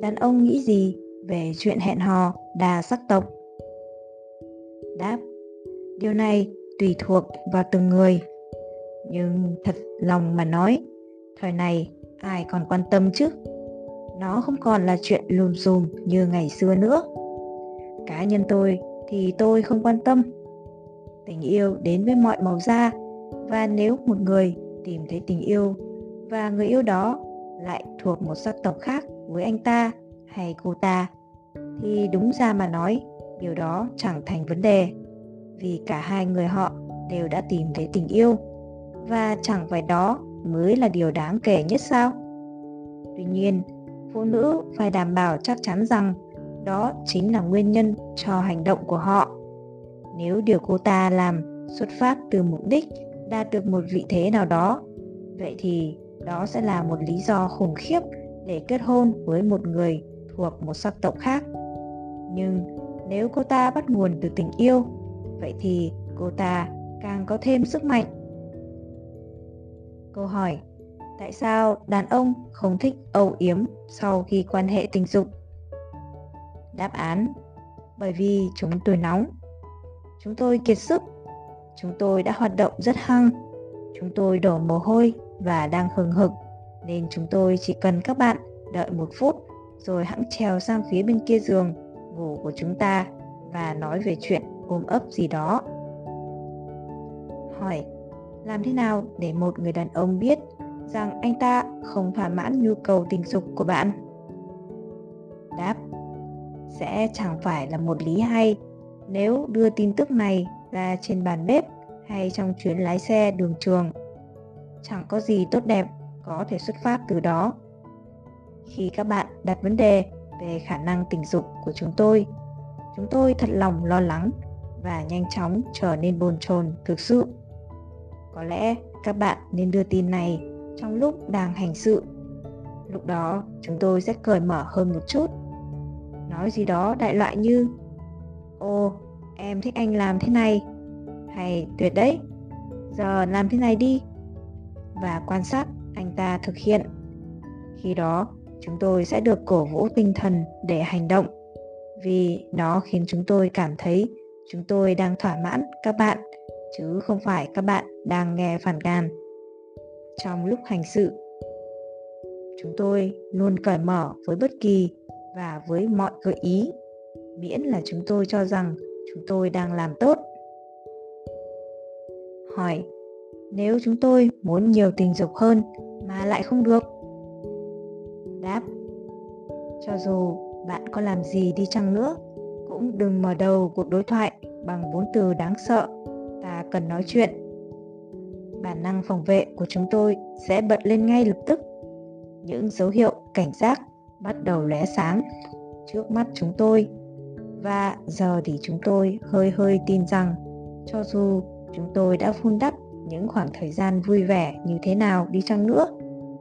đàn ông nghĩ gì về chuyện hẹn hò đa sắc tộc? Đáp, điều này tùy thuộc vào từng người. Nhưng thật lòng mà nói, thời này ai còn quan tâm chứ? Nó không còn là chuyện lùm xùm như ngày xưa nữa. Cá nhân tôi thì tôi không quan tâm. Tình yêu đến với mọi màu da và nếu một người tìm thấy tình yêu và người yêu đó lại thuộc một sắc tộc khác với anh ta hay cô ta, thì đúng ra mà nói, điều đó chẳng thành vấn đề, vì cả hai người họ đều đã tìm thấy tình yêu, và chẳng phải đó mới là điều đáng kể nhất sao? Tuy nhiên, phụ nữ phải đảm bảo chắc chắn rằng đó chính là nguyên nhân cho hành động của họ. Nếu điều cô ta làm xuất phát từ mục đích đạt được một vị thế nào đó, vậy thì đó sẽ là một lý do khủng khiếp để kết hôn với một người thuộc một sắc tộc khác. Nhưng nếu cô ta bắt nguồn từ tình yêu, vậy thì cô ta càng có thêm sức mạnh. Câu hỏi, tại sao đàn ông không thích âu yếm sau khi quan hệ tình dục? Đáp án, bởi vì chúng tôi nóng. Chúng tôi kiệt sức. Chúng tôi đã hoạt động rất hăng. Chúng tôi đổ mồ hôi và đang hừng hực nên chúng tôi chỉ cần các bạn đợi một phút, rồi hãng trèo sang phía bên kia giường, ngủ của chúng ta, và nói về chuyện ôm ấp gì đó. Hỏi, làm thế nào để một người đàn ông biết rằng anh ta không thỏa mãn nhu cầu tình dục của bạn? Đáp, sẽ chẳng phải là một lý hay. Nếu đưa tin tức này ra trên bàn bếp hay trong chuyến lái xe đường trường, chẳng có gì tốt đẹp có thể xuất phát từ đó. Khi các bạn đặt vấn đề về khả năng tình dục của chúng tôi chúng tôi thật lòng lo lắng và nhanh chóng trở nên bồn chồn thực sự. Có lẽ các bạn nên đưa tin này trong lúc đang hành sự. Lúc đó, chúng tôi sẽ cởi mở hơn một chút. Nói gì đó đại loại như ô em thích anh làm thế này. Hay, tuyệt đấy, giờ làm thế này đi. Và quan sát anh ta thực hiện. Khi đó, chúng tôi sẽ được cổ vũ tinh thần để hành động. Vì nó khiến chúng tôi cảm thấy chúng tôi đang thỏa mãn các bạn, chứ không phải các bạn đang nghe phản cảm. Trong lúc hành sự, chúng tôi luôn cởi mở với bất kỳ và với mọi gợi ý, miễn là chúng tôi cho rằng chúng tôi đang làm tốt. Hỏi nếu chúng tôi muốn nhiều tình dục hơn mà lại không được? Đáp, cho dù bạn có làm gì đi chăng nữa, cũng đừng mở đầu cuộc đối thoại bằng bốn từ đáng sợ, ta cần nói chuyện. Bản năng phòng vệ của chúng tôi sẽ bật lên ngay lập tức. Những dấu hiệu cảnh giác bắt đầu lóe sáng trước mắt chúng tôi, và giờ thì chúng tôi hơi hơi tin rằng cho dù chúng tôi đã vun đắp những khoảng thời gian vui vẻ như thế nào đi chăng nữa,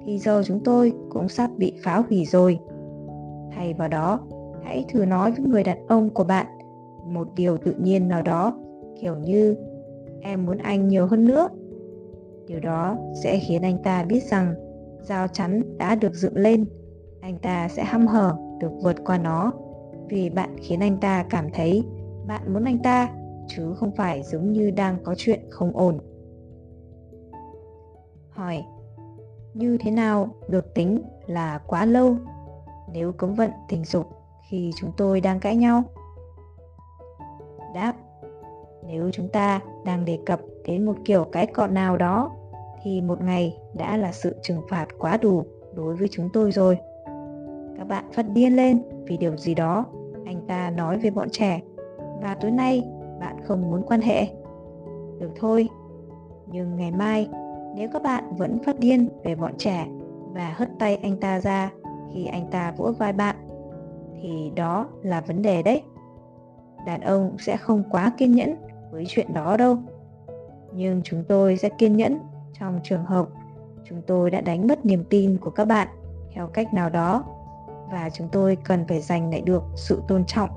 thì giờ chúng tôi cũng sắp bị phá hủy rồi. Thay vào đó, hãy thử nói với người đàn ông của bạn một điều tự nhiên nào đó, kiểu như, em muốn anh nhiều hơn nữa. Điều đó sẽ khiến anh ta biết rằng giao chắn đã được dựng lên, anh ta sẽ hăm hở được vượt qua nó, vì bạn khiến anh ta cảm thấy bạn muốn anh ta, chứ không phải giống như đang có chuyện không ổn hỏi, như thế nào? Được tính là quá lâu. Nếu cấm vận tình dục khi chúng tôi đang cãi nhau. Đáp, nếu chúng ta đang đề cập đến một kiểu cãi cọ nào đó, thì một ngày đã là sự trừng phạt quá đủ đối với chúng tôi rồi. Các bạn phát điên lên vì điều gì đó anh ta nói với bọn trẻ và tối nay bạn không muốn quan hệ. Được thôi, nhưng ngày mai nếu các bạn vẫn phát điên về bọn trẻ và hất tay anh ta ra khi anh ta vỗ vai bạn, thì đó là vấn đề đấy. Đàn ông sẽ không quá kiên nhẫn với chuyện đó đâu. Nhưng chúng tôi sẽ kiên nhẫn trong trường hợp chúng tôi đã đánh mất niềm tin của các bạn theo cách nào đó và chúng tôi cần phải giành lại được sự tôn trọng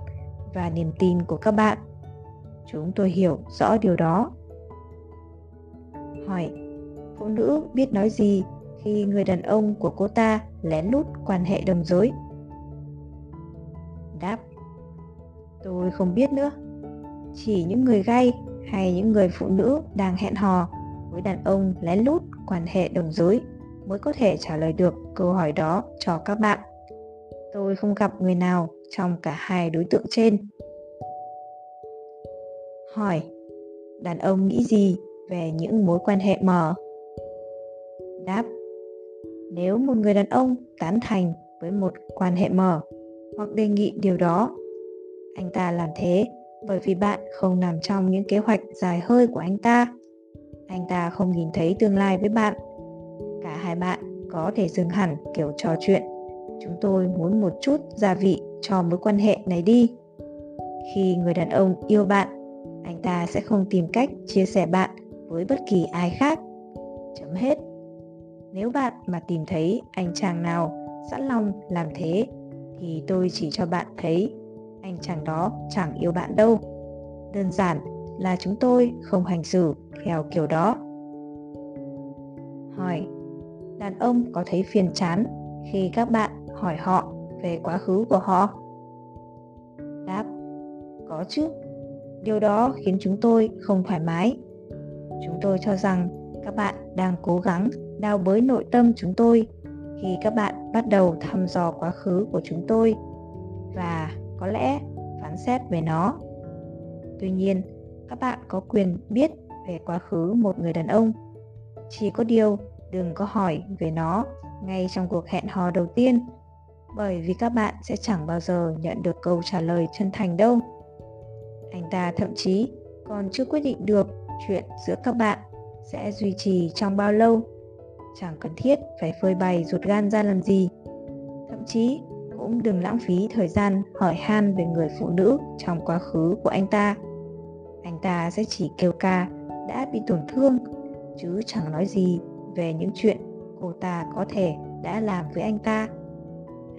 và niềm tin của các bạn. Chúng tôi hiểu rõ điều đó. Hỏi phụ nữ biết nói gì khi người đàn ông của cô ta lén lút quan hệ đồng giới Đáp Tôi không biết nữa Chỉ những người gay hay những người phụ nữ đang hẹn hò với đàn ông lén lút quan hệ đồng giới mới có thể trả lời được câu hỏi đó cho các bạn. Tôi không gặp người nào trong cả hai đối tượng trên. Hỏi, đàn ông nghĩ gì về những mối quan hệ mở? Đáp, nếu một người đàn ông tán thành với một quan hệ mở hoặc đề nghị điều đó, anh ta làm thế bởi vì bạn không nằm trong những kế hoạch dài hơi của anh ta. Anh ta không nhìn thấy tương lai với bạn. Cả hai bạn có thể dừng hẳn kiểu trò chuyện. Chúng tôi muốn một chút gia vị cho mối quan hệ này đi. Khi người đàn ông yêu bạn, anh ta sẽ không tìm cách chia sẻ bạn với bất kỳ ai khác. Chấm hết. Nếu bạn mà tìm thấy anh chàng nào sẵn lòng làm thế thì tôi chỉ cho bạn thấy anh chàng đó chẳng yêu bạn đâu. Đơn giản là chúng tôi không hành xử theo kiểu đó. Hỏi, đàn ông có thấy phiền chán khi các bạn hỏi họ về quá khứ của họ? Đáp, có chứ. Điều đó khiến chúng tôi không thoải mái. Chúng tôi cho rằng các bạn đang cố gắng đào bới nội tâm chúng tôi khi các bạn bắt đầu thăm dò quá khứ của chúng tôi và có lẽ phán xét về nó. Tuy nhiên, các bạn có quyền biết về quá khứ một người đàn ông. Chỉ có điều đừng có hỏi về nó ngay trong cuộc hẹn hò đầu tiên, bởi vì các bạn sẽ chẳng bao giờ nhận được câu trả lời chân thành đâu. Anh ta thậm chí còn chưa quyết định được chuyện giữa các bạn sẽ duy trì trong bao lâu chẳng cần thiết phải phơi bày ruột gan ra làm gì. Thậm chí, cũng đừng lãng phí thời gian hỏi han về người phụ nữ trong quá khứ của anh ta. Anh ta sẽ chỉ kêu ca, đã bị tổn thương, chứ chẳng nói gì về những chuyện cô ta có thể đã làm với anh ta.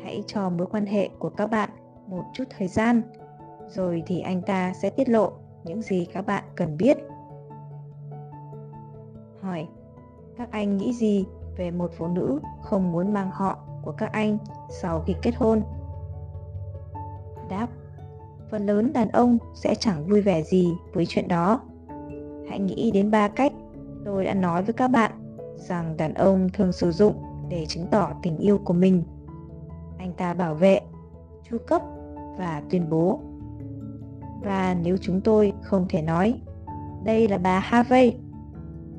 Hãy cho mối quan hệ của các bạn một chút thời gian, rồi thì anh ta sẽ tiết lộ những gì các bạn cần biết. Hỏi các anh nghĩ gì về một phụ nữ không muốn mang họ của các anh sau khi kết hôn? Đáp, phần lớn đàn ông sẽ chẳng vui vẻ gì với chuyện đó. Hãy nghĩ đến ba cách tôi đã nói với các bạn rằng đàn ông thường sử dụng để chứng tỏ tình yêu của mình. Anh ta bảo vệ, chu cấp và tuyên bố. Và nếu chúng tôi không thể nói, đây là bà Harvey.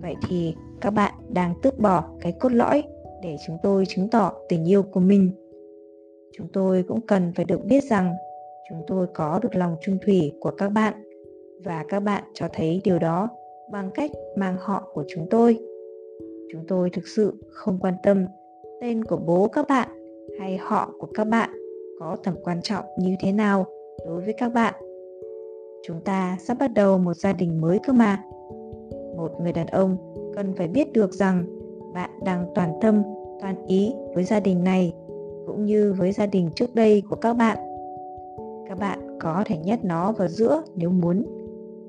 Vậy thì các bạn đang tước bỏ cái cốt lõi để chúng tôi chứng tỏ tình yêu của mình. Chúng tôi cũng cần phải được biết rằng chúng tôi có được lòng trung thủy của các bạn và các bạn cho thấy điều đó bằng cách mang họ của chúng tôi. Chúng tôi thực sự không quan tâm tên của bố các bạn hay họ của các bạn có tầm quan trọng như thế nào đối với các bạn. Chúng ta sắp bắt đầu một gia đình mới cơ mà. Một người đàn ông cần phải biết được rằng bạn đang toàn tâm, toàn ý với gia đình này, cũng như với gia đình trước đây của các bạn. Các bạn có thể nhét nó vào giữa nếu muốn,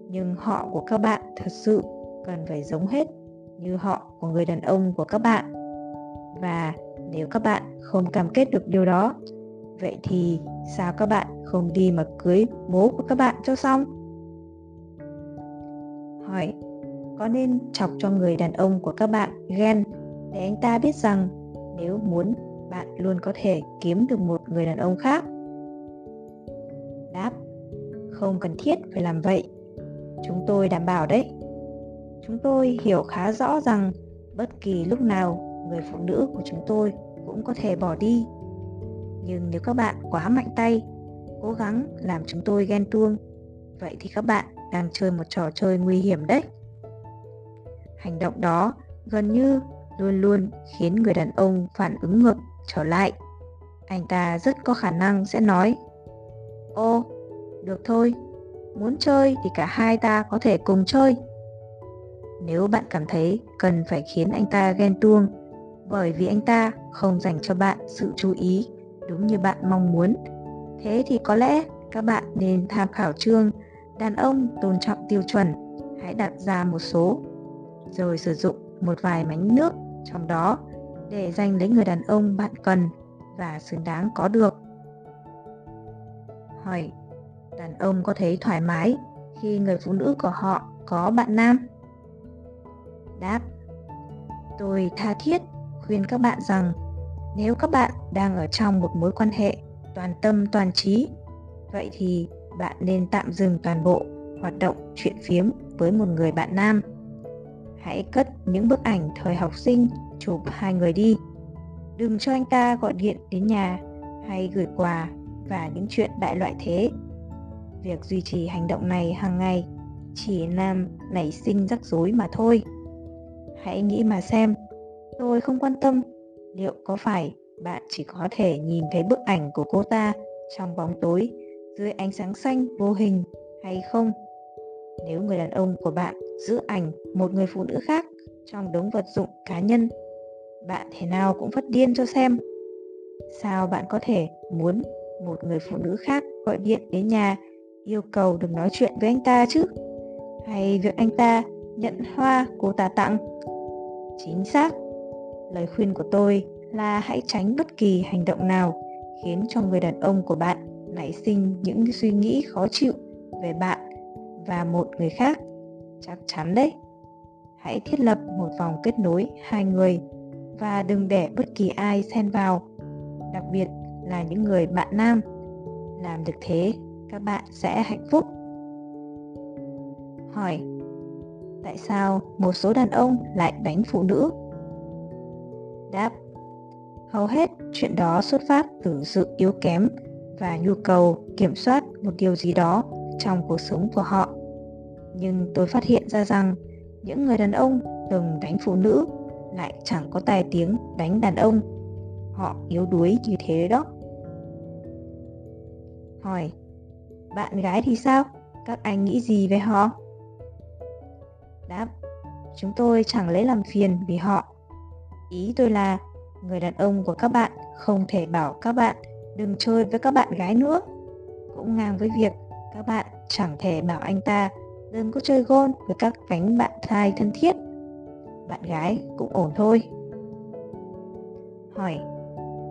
nhưng họ của các bạn thật sự cần phải giống hết như họ của người đàn ông của các bạn. Và nếu các bạn không cam kết được điều đó, vậy thì sao các bạn không đi mà cưới bố của các bạn cho xong? Hỏi có nên chọc cho người đàn ông của các bạn ghen? Để anh ta biết rằng nếu muốn, bạn luôn có thể kiếm được một người đàn ông khác. Đáp, không cần thiết phải làm vậy. Chúng tôi đảm bảo đấy. Chúng tôi hiểu khá rõ rằng bất kỳ lúc nào người phụ nữ của chúng tôi cũng có thể bỏ đi. Nhưng nếu các bạn quá mạnh tay, cố gắng làm chúng tôi ghen tuông, vậy thì các bạn đang chơi một trò chơi nguy hiểm đấy hành động đó gần như luôn luôn khiến người đàn ông phản ứng ngược trở lại. Anh ta rất có khả năng sẽ nói, ô, được thôi, muốn chơi thì cả hai ta có thể cùng chơi. Nếu bạn cảm thấy cần phải khiến anh ta ghen tuông bởi vì anh ta không dành cho bạn sự chú ý đúng như bạn mong muốn, thế thì có lẽ các bạn nên tham khảo chương đàn ông tôn trọng tiêu chuẩn. Hãy đặt ra một số rồi sử dụng một vài mánh nước trong đó để giành lấy người đàn ông bạn cần và xứng đáng có được. Hỏi, đàn ông có thấy thoải mái khi người phụ nữ của họ có bạn nam? Đáp, tôi tha thiết khuyên các bạn rằng nếu các bạn đang ở trong một mối quan hệ toàn tâm toàn trí, vậy thì bạn nên tạm dừng toàn bộ hoạt động chuyện phiếm với một người bạn nam. Hãy cất những bức ảnh thời học sinh chụp hai người đi. Đừng cho anh ta gọi điện đến nhà hay gửi quà và những chuyện đại loại thế. Việc duy trì hành động này hàng ngày chỉ làm nảy sinh rắc rối mà thôi. Hãy nghĩ mà xem, tôi không quan tâm liệu có phải bạn chỉ có thể nhìn thấy bức ảnh của cô ta trong bóng tối dưới ánh sáng xanh vô hình hay không nếu người đàn ông của bạn giữ ảnh một người phụ nữ khác trong đống vật dụng cá nhân, bạn thế nào cũng phát điên cho xem. Sao bạn có thể muốn một người phụ nữ khác gọi điện đến nhà, yêu cầu được nói chuyện với anh ta chứ? Hay việc anh ta nhận hoa cô ta tặng chính xác, lời khuyên của tôi là hãy tránh bất kỳ hành động nào khiến cho người đàn ông của bạn nảy sinh những suy nghĩ khó chịu về bạn và một người khác. Chắc chắn đấy. Hãy thiết lập một vòng kết nối hai người và đừng để bất kỳ ai xen vào, đặc biệt là những người bạn nam. Làm được thế, các bạn sẽ hạnh phúc. Hỏi, tại sao một số đàn ông lại đánh phụ nữ? Đáp, hầu hết chuyện đó xuất phát từ sự yếu kém và nhu cầu kiểm soát một điều gì đó trong cuộc sống của họ. Nhưng tôi phát hiện ra rằng, những người đàn ông từng đánh phụ nữ lại chẳng có tài tiếng đánh đàn ông. Họ yếu đuối như thế đó. Hỏi, bạn gái thì sao? Các anh nghĩ gì về họ? Đáp, chúng tôi chẳng lấy làm phiền vì họ. Ý tôi là, người đàn ông của các bạn không thể bảo các bạn đừng chơi với các bạn gái nữa. Cũng ngang với việc các bạn chẳng thể bảo anh ta đừng có chơi gôn với các cánh bạn trai thân thiết. Bạn gái cũng ổn thôi. Hỏi,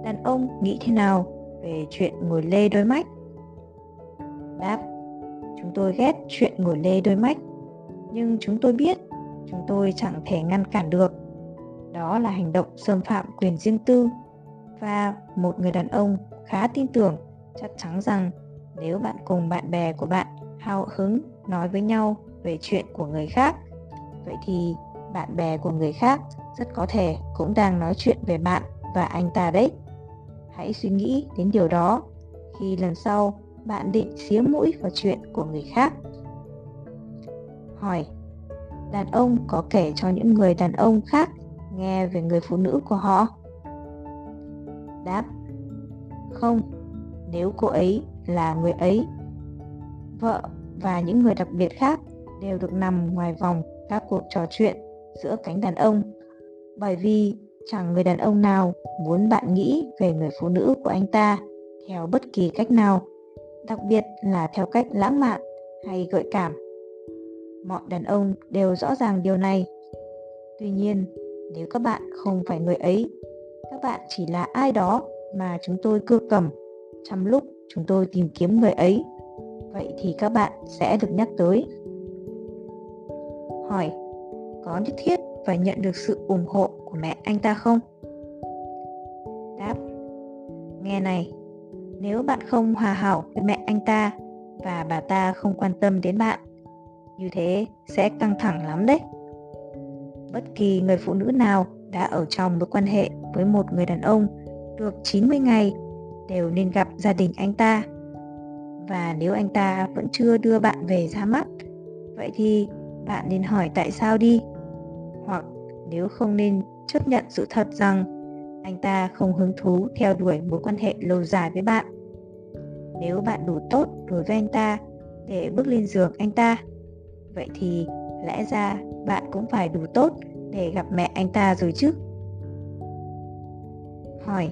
đàn ông nghĩ thế nào về chuyện ngồi lê đôi mắt đáp, chúng tôi ghét chuyện ngồi lê đôi mắt nhưng chúng tôi biết chúng tôi chẳng thể ngăn cản được. Đó là hành động xâm phạm quyền riêng tư và một người đàn ông khá tin tưởng, chắc chắn rằng nếu bạn cùng bạn bè của bạn hào hứng nói với nhau về chuyện của người khác, vậy thì bạn bè của người khác rất có thể cũng đang nói chuyện về bạn và anh ta đấy. Hãy suy nghĩ đến điều đó khi lần sau bạn định xía mũi vào chuyện của người khác. Hỏi, đàn ông có kể cho những người đàn ông khác nghe về người phụ nữ của họ? Đáp, không, nếu cô ấy là người ấy. Vợ và những người đặc biệt khác đều được nằm ngoài vòng các cuộc trò chuyện giữa cánh đàn ông, bởi vì chẳng người đàn ông nào muốn bạn nghĩ về người phụ nữ của anh ta theo bất kỳ cách nào, đặc biệt là theo cách lãng mạn hay gợi cảm. Mọi đàn ông đều rõ ràng điều này. Tuy nhiên, nếu các bạn không phải người ấy, các bạn chỉ là ai đó mà chúng tôi cưa cầm trong lúc chúng tôi tìm kiếm người ấy. Vậy thì các bạn sẽ được nhắc tới. Hỏi, có nhất thiết phải nhận được sự ủng hộ của mẹ anh ta không? Đáp, nghe này, nếu bạn không hòa hảo với mẹ anh ta và bà ta không quan tâm đến bạn, như thế sẽ căng thẳng lắm đấy. Bất kỳ người phụ nữ nào đã ở trong mối quan hệ với một người đàn ông được 90 ngày đều nên gặp gia đình anh ta. Và nếu anh ta vẫn chưa đưa bạn về ra mắt, vậy thì bạn nên hỏi tại sao đi. Hoặc nếu không nên chấp nhận sự thật rằng anh ta không hứng thú theo đuổi mối quan hệ lâu dài với bạn. Nếu bạn đủ tốt đối với anh ta để bước lên giường anh ta, vậy thì lẽ ra bạn cũng phải đủ tốt để gặp mẹ anh ta rồi chứ. Hỏi,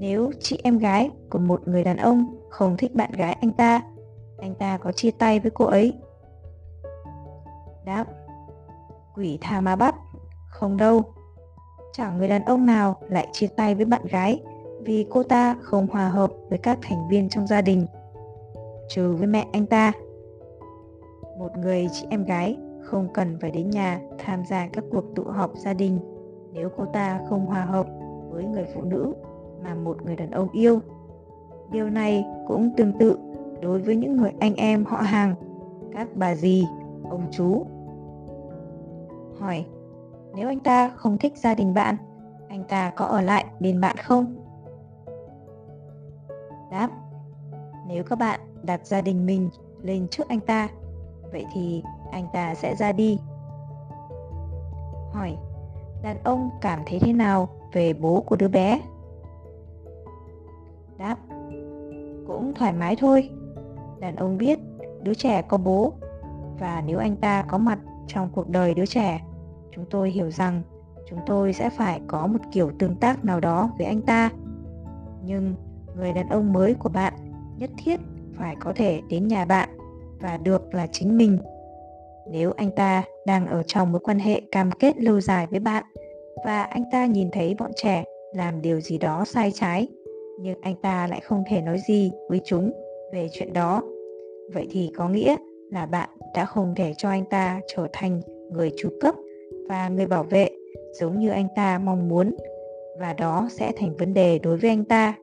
nếu chị em gái của một người đàn ông không thích bạn gái anh ta, anh ta có chia tay với cô ấy? Đáp, quỷ tha ma bắt, không đâu. Chẳng người đàn ông nào lại chia tay với bạn gái vì cô ta không hòa hợp với các thành viên trong gia đình. trừ với mẹ anh ta. Một người chị em gái không cần phải đến nhà tham gia các cuộc tụ họp gia đình nếu cô ta không hòa hợp với người phụ nữ mà một người đàn ông yêu. Điều này cũng tương tự đối với những người anh em họ hàng, các bà dì, ông chú. Hỏi, nếu anh ta không thích gia đình bạn, anh ta có ở lại bên bạn không? Đáp, nếu các bạn đặt gia đình mình lên trước anh ta, vậy thì anh ta sẽ ra đi. Hỏi, đàn ông cảm thấy thế nào về bố của đứa bé? Đáp, cũng thoải mái thôi. Đàn ông biết đứa trẻ có bố và nếu anh ta có mặt trong cuộc đời đứa trẻ, chúng tôi hiểu rằng chúng tôi sẽ phải có một kiểu tương tác nào đó với anh ta. Nhưng người đàn ông mới của bạn nhất thiết phải có thể đến nhà bạn và được là chính mình nếu anh ta đang ở trong mối quan hệ cam kết lâu dài với bạn và anh ta nhìn thấy bọn trẻ làm điều gì đó sai trái nhưng anh ta lại không thể nói gì với chúng về chuyện đó. Vậy thì có nghĩa là bạn đã không thể cho anh ta trở thành người chủ cấp và người bảo vệ, giống như anh ta mong muốn, và đó sẽ thành vấn đề đối với anh ta.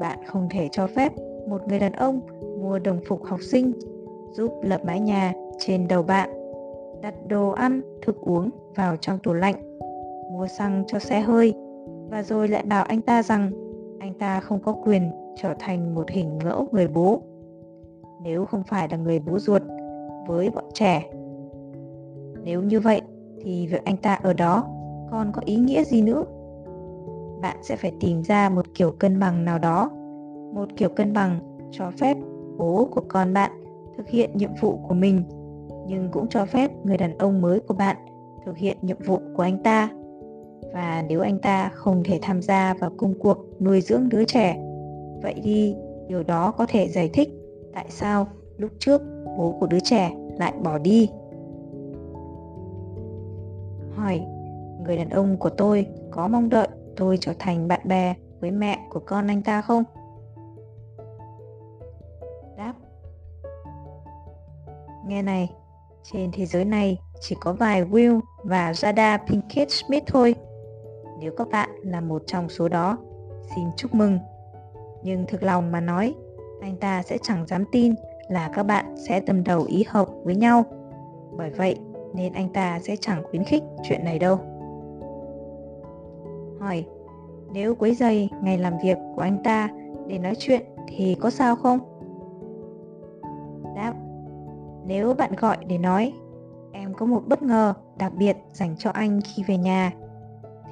Bạn không thể cho phép một người đàn ông mua đồng phục học sinh, giúp lập mái nhà trên đầu bạn, đặt đồ ăn, thức uống vào trong tủ lạnh, mua xăng cho xe hơi, và rồi lại bảo anh ta rằng anh ta không có quyền trở thành một hình mẫu người bố. Nếu không phải là người bố ruột với bọn trẻ. Nếu như vậy thì việc anh ta ở đó còn có ý nghĩa gì nữa? Bạn sẽ phải tìm ra một kiểu cân bằng nào đó, một kiểu cân bằng cho phép bố của con bạn thực hiện nhiệm vụ của mình, nhưng cũng cho phép người đàn ông mới của bạn thực hiện nhiệm vụ của anh ta và nếu anh ta không thể tham gia vào công cuộc nuôi dưỡng đứa trẻ, vậy thì điều đó có thể giải thích tại sao lúc trước bố của đứa trẻ lại bỏ đi. Hỏi, người đàn ông của tôi có mong đợi tôi trở thành bạn bè với mẹ của con anh ta không? Đáp, nghe này, trên thế giới này chỉ có vài Will và Jada Pinkett Smith thôi. Nếu các bạn là một trong số đó, xin chúc mừng. Nhưng thực lòng mà nói, anh ta sẽ chẳng dám tin là các bạn sẽ tâm đầu ý hợp với nhau. Bởi vậy nên anh ta sẽ chẳng khuyến khích chuyện này đâu. Hỏi, nếu quấy giày ngày làm việc của anh ta để nói chuyện thì có sao không? Đáp, nếu bạn gọi để nói có một bất ngờ đặc biệt dành cho anh khi về nhà,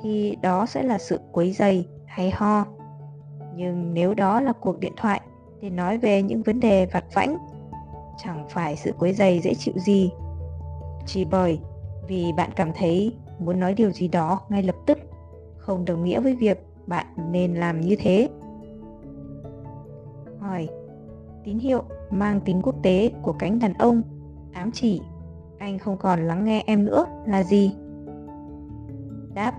thì đó sẽ là sự quấy dày hay ho. Nhưng nếu đó là cuộc điện thoại để nói về những vấn đề vặt vãnh, chẳng phải sự quấy dày dễ chịu gì. Chỉ bởi vì bạn cảm thấy muốn nói điều gì đó ngay lập tức, không đồng nghĩa với việc bạn nên làm như thế. Hỏi, tín hiệu mang tính quốc tế của cánh đàn ông ám chỉ anh không còn lắng nghe em nữa, là gì? Đáp,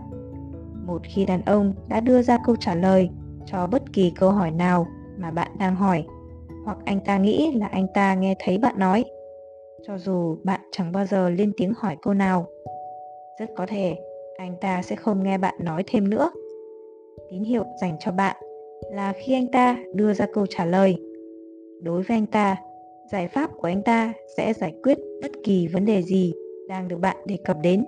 một khi đàn ông đã đưa ra câu trả lời cho bất kỳ câu hỏi nào mà bạn đang hỏi, hoặc anh ta nghĩ là anh ta nghe thấy bạn nói, cho dù bạn chẳng bao giờ lên tiếng hỏi câu nào, rất có thể anh ta sẽ không nghe bạn nói thêm nữa. Tín hiệu dành cho bạn là khi anh ta đưa ra câu trả lời, đối với anh ta giải pháp của anh ta sẽ giải quyết bất kỳ vấn đề gì đang được bạn đề cập đến.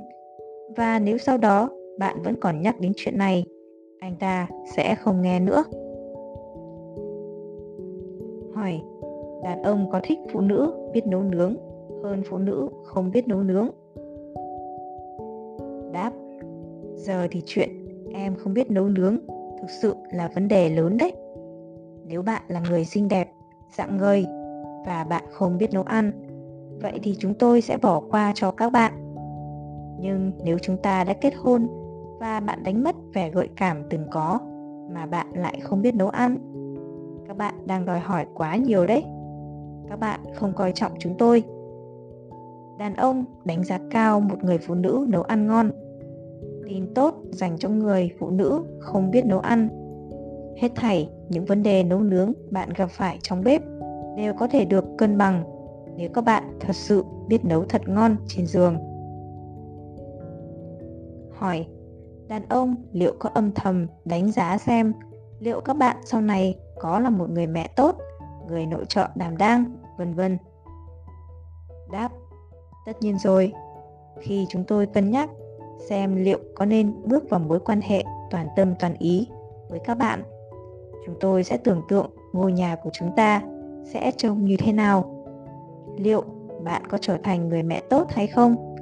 Và nếu sau đó bạn vẫn còn nhắc đến chuyện này, anh ta sẽ không nghe nữa. Hỏi, đàn ông có thích phụ nữ biết nấu nướng hơn phụ nữ không biết nấu nướng? Đáp, giờ thì chuyện em không biết nấu nướng thực sự là vấn đề lớn đấy. Nếu bạn là người xinh đẹp, dạng người và bạn không biết nấu ăn. Vậy thì chúng tôi sẽ bỏ qua cho các bạn. Nhưng nếu chúng ta đã kết hôn và bạn đánh mất vẻ gợi cảm từng có mà bạn lại không biết nấu ăn, các bạn đang đòi hỏi quá nhiều đấy. Các bạn không coi trọng chúng tôi. Đàn ông đánh giá cao một người phụ nữ nấu ăn ngon. Tin tốt dành cho người phụ nữ không biết nấu ăn. Hết thảy những vấn đề nấu nướng bạn gặp phải trong bếp đều có thể được cân bằng nếu các bạn thật sự biết nấu thật ngon trên giường. Hỏi, đàn ông liệu có âm thầm đánh giá xem liệu các bạn sau này có là một người mẹ tốt, người nội trợ đảm đang, vân vân. Đáp, tất nhiên rồi. Khi chúng tôi cân nhắc xem liệu có nên bước vào mối quan hệ toàn tâm toàn ý với các bạn, chúng tôi sẽ tưởng tượng ngôi nhà của chúng ta sẽ trông như thế nào. Liệu bạn có trở thành người mẹ tốt hay không?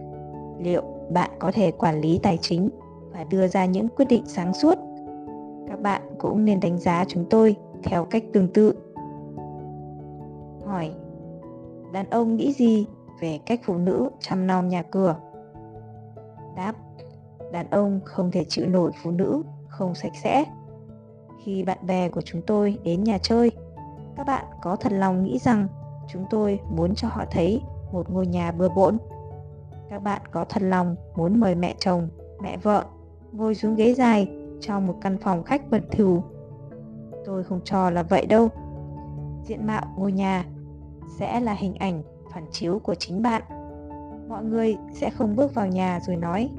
Liệu bạn có thể quản lý tài chính và đưa ra những quyết định sáng suốt? Các bạn cũng nên đánh giá chúng tôi theo cách tương tự. Hỏi Đàn ông nghĩ gì về cách phụ nữ chăm nom nhà cửa? Đáp Đàn ông không thể chịu nổi phụ nữ không sạch sẽ. Khi bạn bè của chúng tôi đến nhà chơi, các bạn có thật lòng nghĩ rằng chúng tôi muốn cho họ thấy một ngôi nhà bừa bộn. Các bạn có thật lòng muốn mời mẹ chồng, mẹ vợ ngồi xuống ghế dài trong một căn phòng khách bật thỉu. Tôi không cho là vậy đâu. Diện mạo ngôi nhà sẽ là hình ảnh phản chiếu của chính bạn. Mọi người sẽ không bước vào nhà rồi nói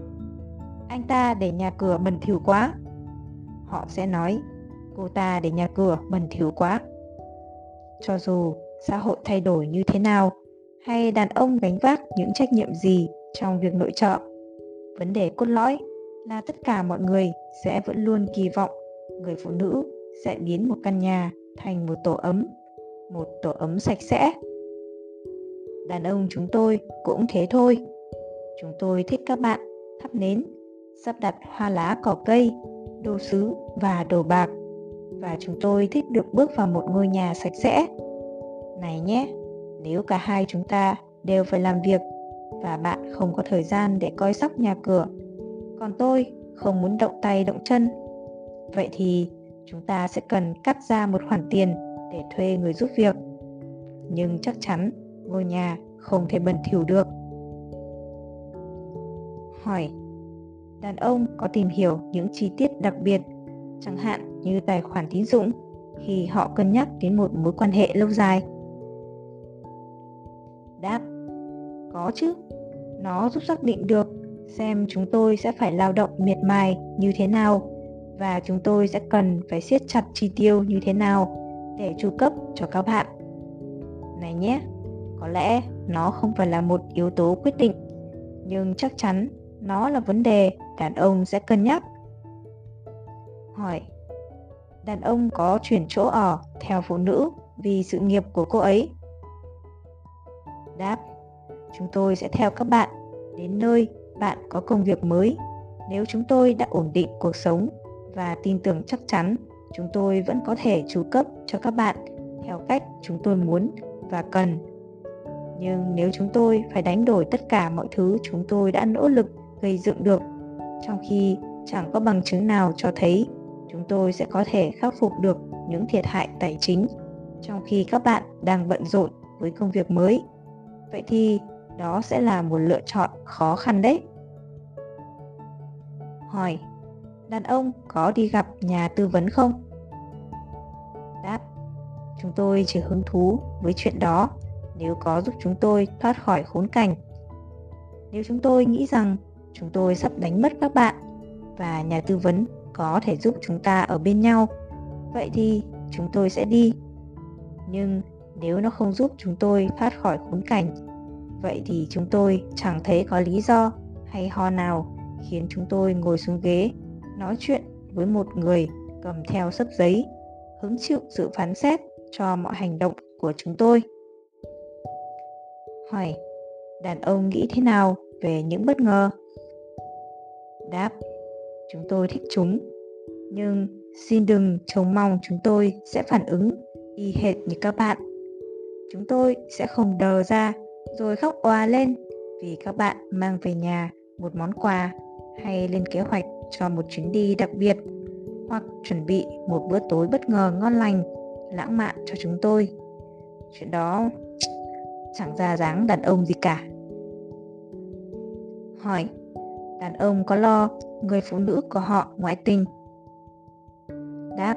Anh ta để nhà cửa bẩn thỉu quá. Họ sẽ nói Cô ta để nhà cửa bẩn thỉu quá. Cho dù xã hội thay đổi như thế nào hay đàn ông gánh vác những trách nhiệm gì trong việc nội trợ, vấn đề cốt lõi là tất cả mọi người sẽ vẫn luôn kỳ vọng người phụ nữ sẽ biến một căn nhà thành một tổ ấm, một tổ ấm sạch sẽ. Đàn ông chúng tôi cũng thế thôi. Chúng tôi thích các bạn thắp nến, sắp đặt hoa lá cỏ cây, đồ sứ và đồ bạc. Và chúng tôi thích được bước vào một ngôi nhà sạch sẽ. Này nhé, nếu cả hai chúng ta đều phải làm việc và bạn không có thời gian để coi sóc nhà cửa còn tôi không muốn động tay động chân vậy thì chúng ta sẽ cần cắt ra một khoản tiền để thuê người giúp việc nhưng chắc chắn ngôi nhà không thể bẩn thỉu được hỏi đàn ông có tìm hiểu những chi tiết đặc biệt chẳng hạn như tài khoản tín dụng khi họ cân nhắc đến một mối quan hệ lâu dài đáp có chứ nó giúp xác định được xem chúng tôi sẽ phải lao động miệt mài như thế nào và chúng tôi sẽ cần phải siết chặt chi tiêu như thế nào để chu cấp cho các bạn. Này nhé, có lẽ nó không phải là một yếu tố quyết định, nhưng chắc chắn nó là vấn đề đàn ông sẽ cân nhắc. Hỏi, đàn ông có chuyển chỗ ở theo phụ nữ vì sự nghiệp của cô ấy? Đáp, chúng tôi sẽ theo các bạn đến nơi bạn có công việc mới nếu chúng tôi đã ổn định cuộc sống và tin tưởng chắc chắn chúng tôi vẫn có thể chu cấp cho các bạn theo cách chúng tôi muốn và cần nhưng nếu chúng tôi phải đánh đổi tất cả mọi thứ chúng tôi đã nỗ lực gây dựng được trong khi chẳng có bằng chứng nào cho thấy chúng tôi sẽ có thể khắc phục được những thiệt hại tài chính trong khi các bạn đang bận rộn với công việc mới vậy thì đó sẽ là một lựa chọn khó khăn đấy. Hỏi, đàn ông có đi gặp nhà tư vấn không? Đáp, chúng tôi chỉ hứng thú với chuyện đó nếu có giúp chúng tôi thoát khỏi khốn cảnh. Nếu chúng tôi nghĩ rằng chúng tôi sắp đánh mất các bạn và nhà tư vấn có thể giúp chúng ta ở bên nhau, vậy thì chúng tôi sẽ đi. Nhưng nếu nó không giúp chúng tôi thoát khỏi khốn cảnh Vậy thì chúng tôi chẳng thấy có lý do hay ho nào khiến chúng tôi ngồi xuống ghế nói chuyện với một người cầm theo sấp giấy, hứng chịu sự phán xét cho mọi hành động của chúng tôi. Hỏi, đàn ông nghĩ thế nào về những bất ngờ? Đáp, chúng tôi thích chúng, nhưng xin đừng trông mong chúng tôi sẽ phản ứng y hệt như các bạn. Chúng tôi sẽ không đờ ra rồi khóc òa lên vì các bạn mang về nhà một món quà hay lên kế hoạch cho một chuyến đi đặc biệt hoặc chuẩn bị một bữa tối bất ngờ ngon lành lãng mạn cho chúng tôi. Chuyện đó chẳng ra dáng đàn ông gì cả. Hỏi đàn ông có lo, người phụ nữ của họ ngoại tình. Đáp,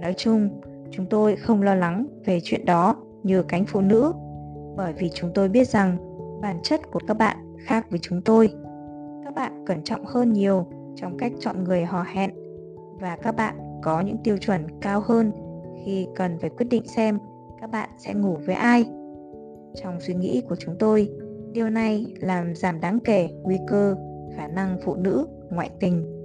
nói chung, chúng tôi không lo lắng về chuyện đó như cánh phụ nữ, bởi vì chúng tôi biết rằng bản chất của các bạn khác với chúng tôi. Các bạn cẩn trọng hơn nhiều trong cách chọn người hò hẹn và các bạn có những tiêu chuẩn cao hơn khi cần phải quyết định xem các bạn sẽ ngủ với ai. Trong suy nghĩ của chúng tôi, điều này làm giảm đáng kể nguy cơ khả năng phụ nữ ngoại tình.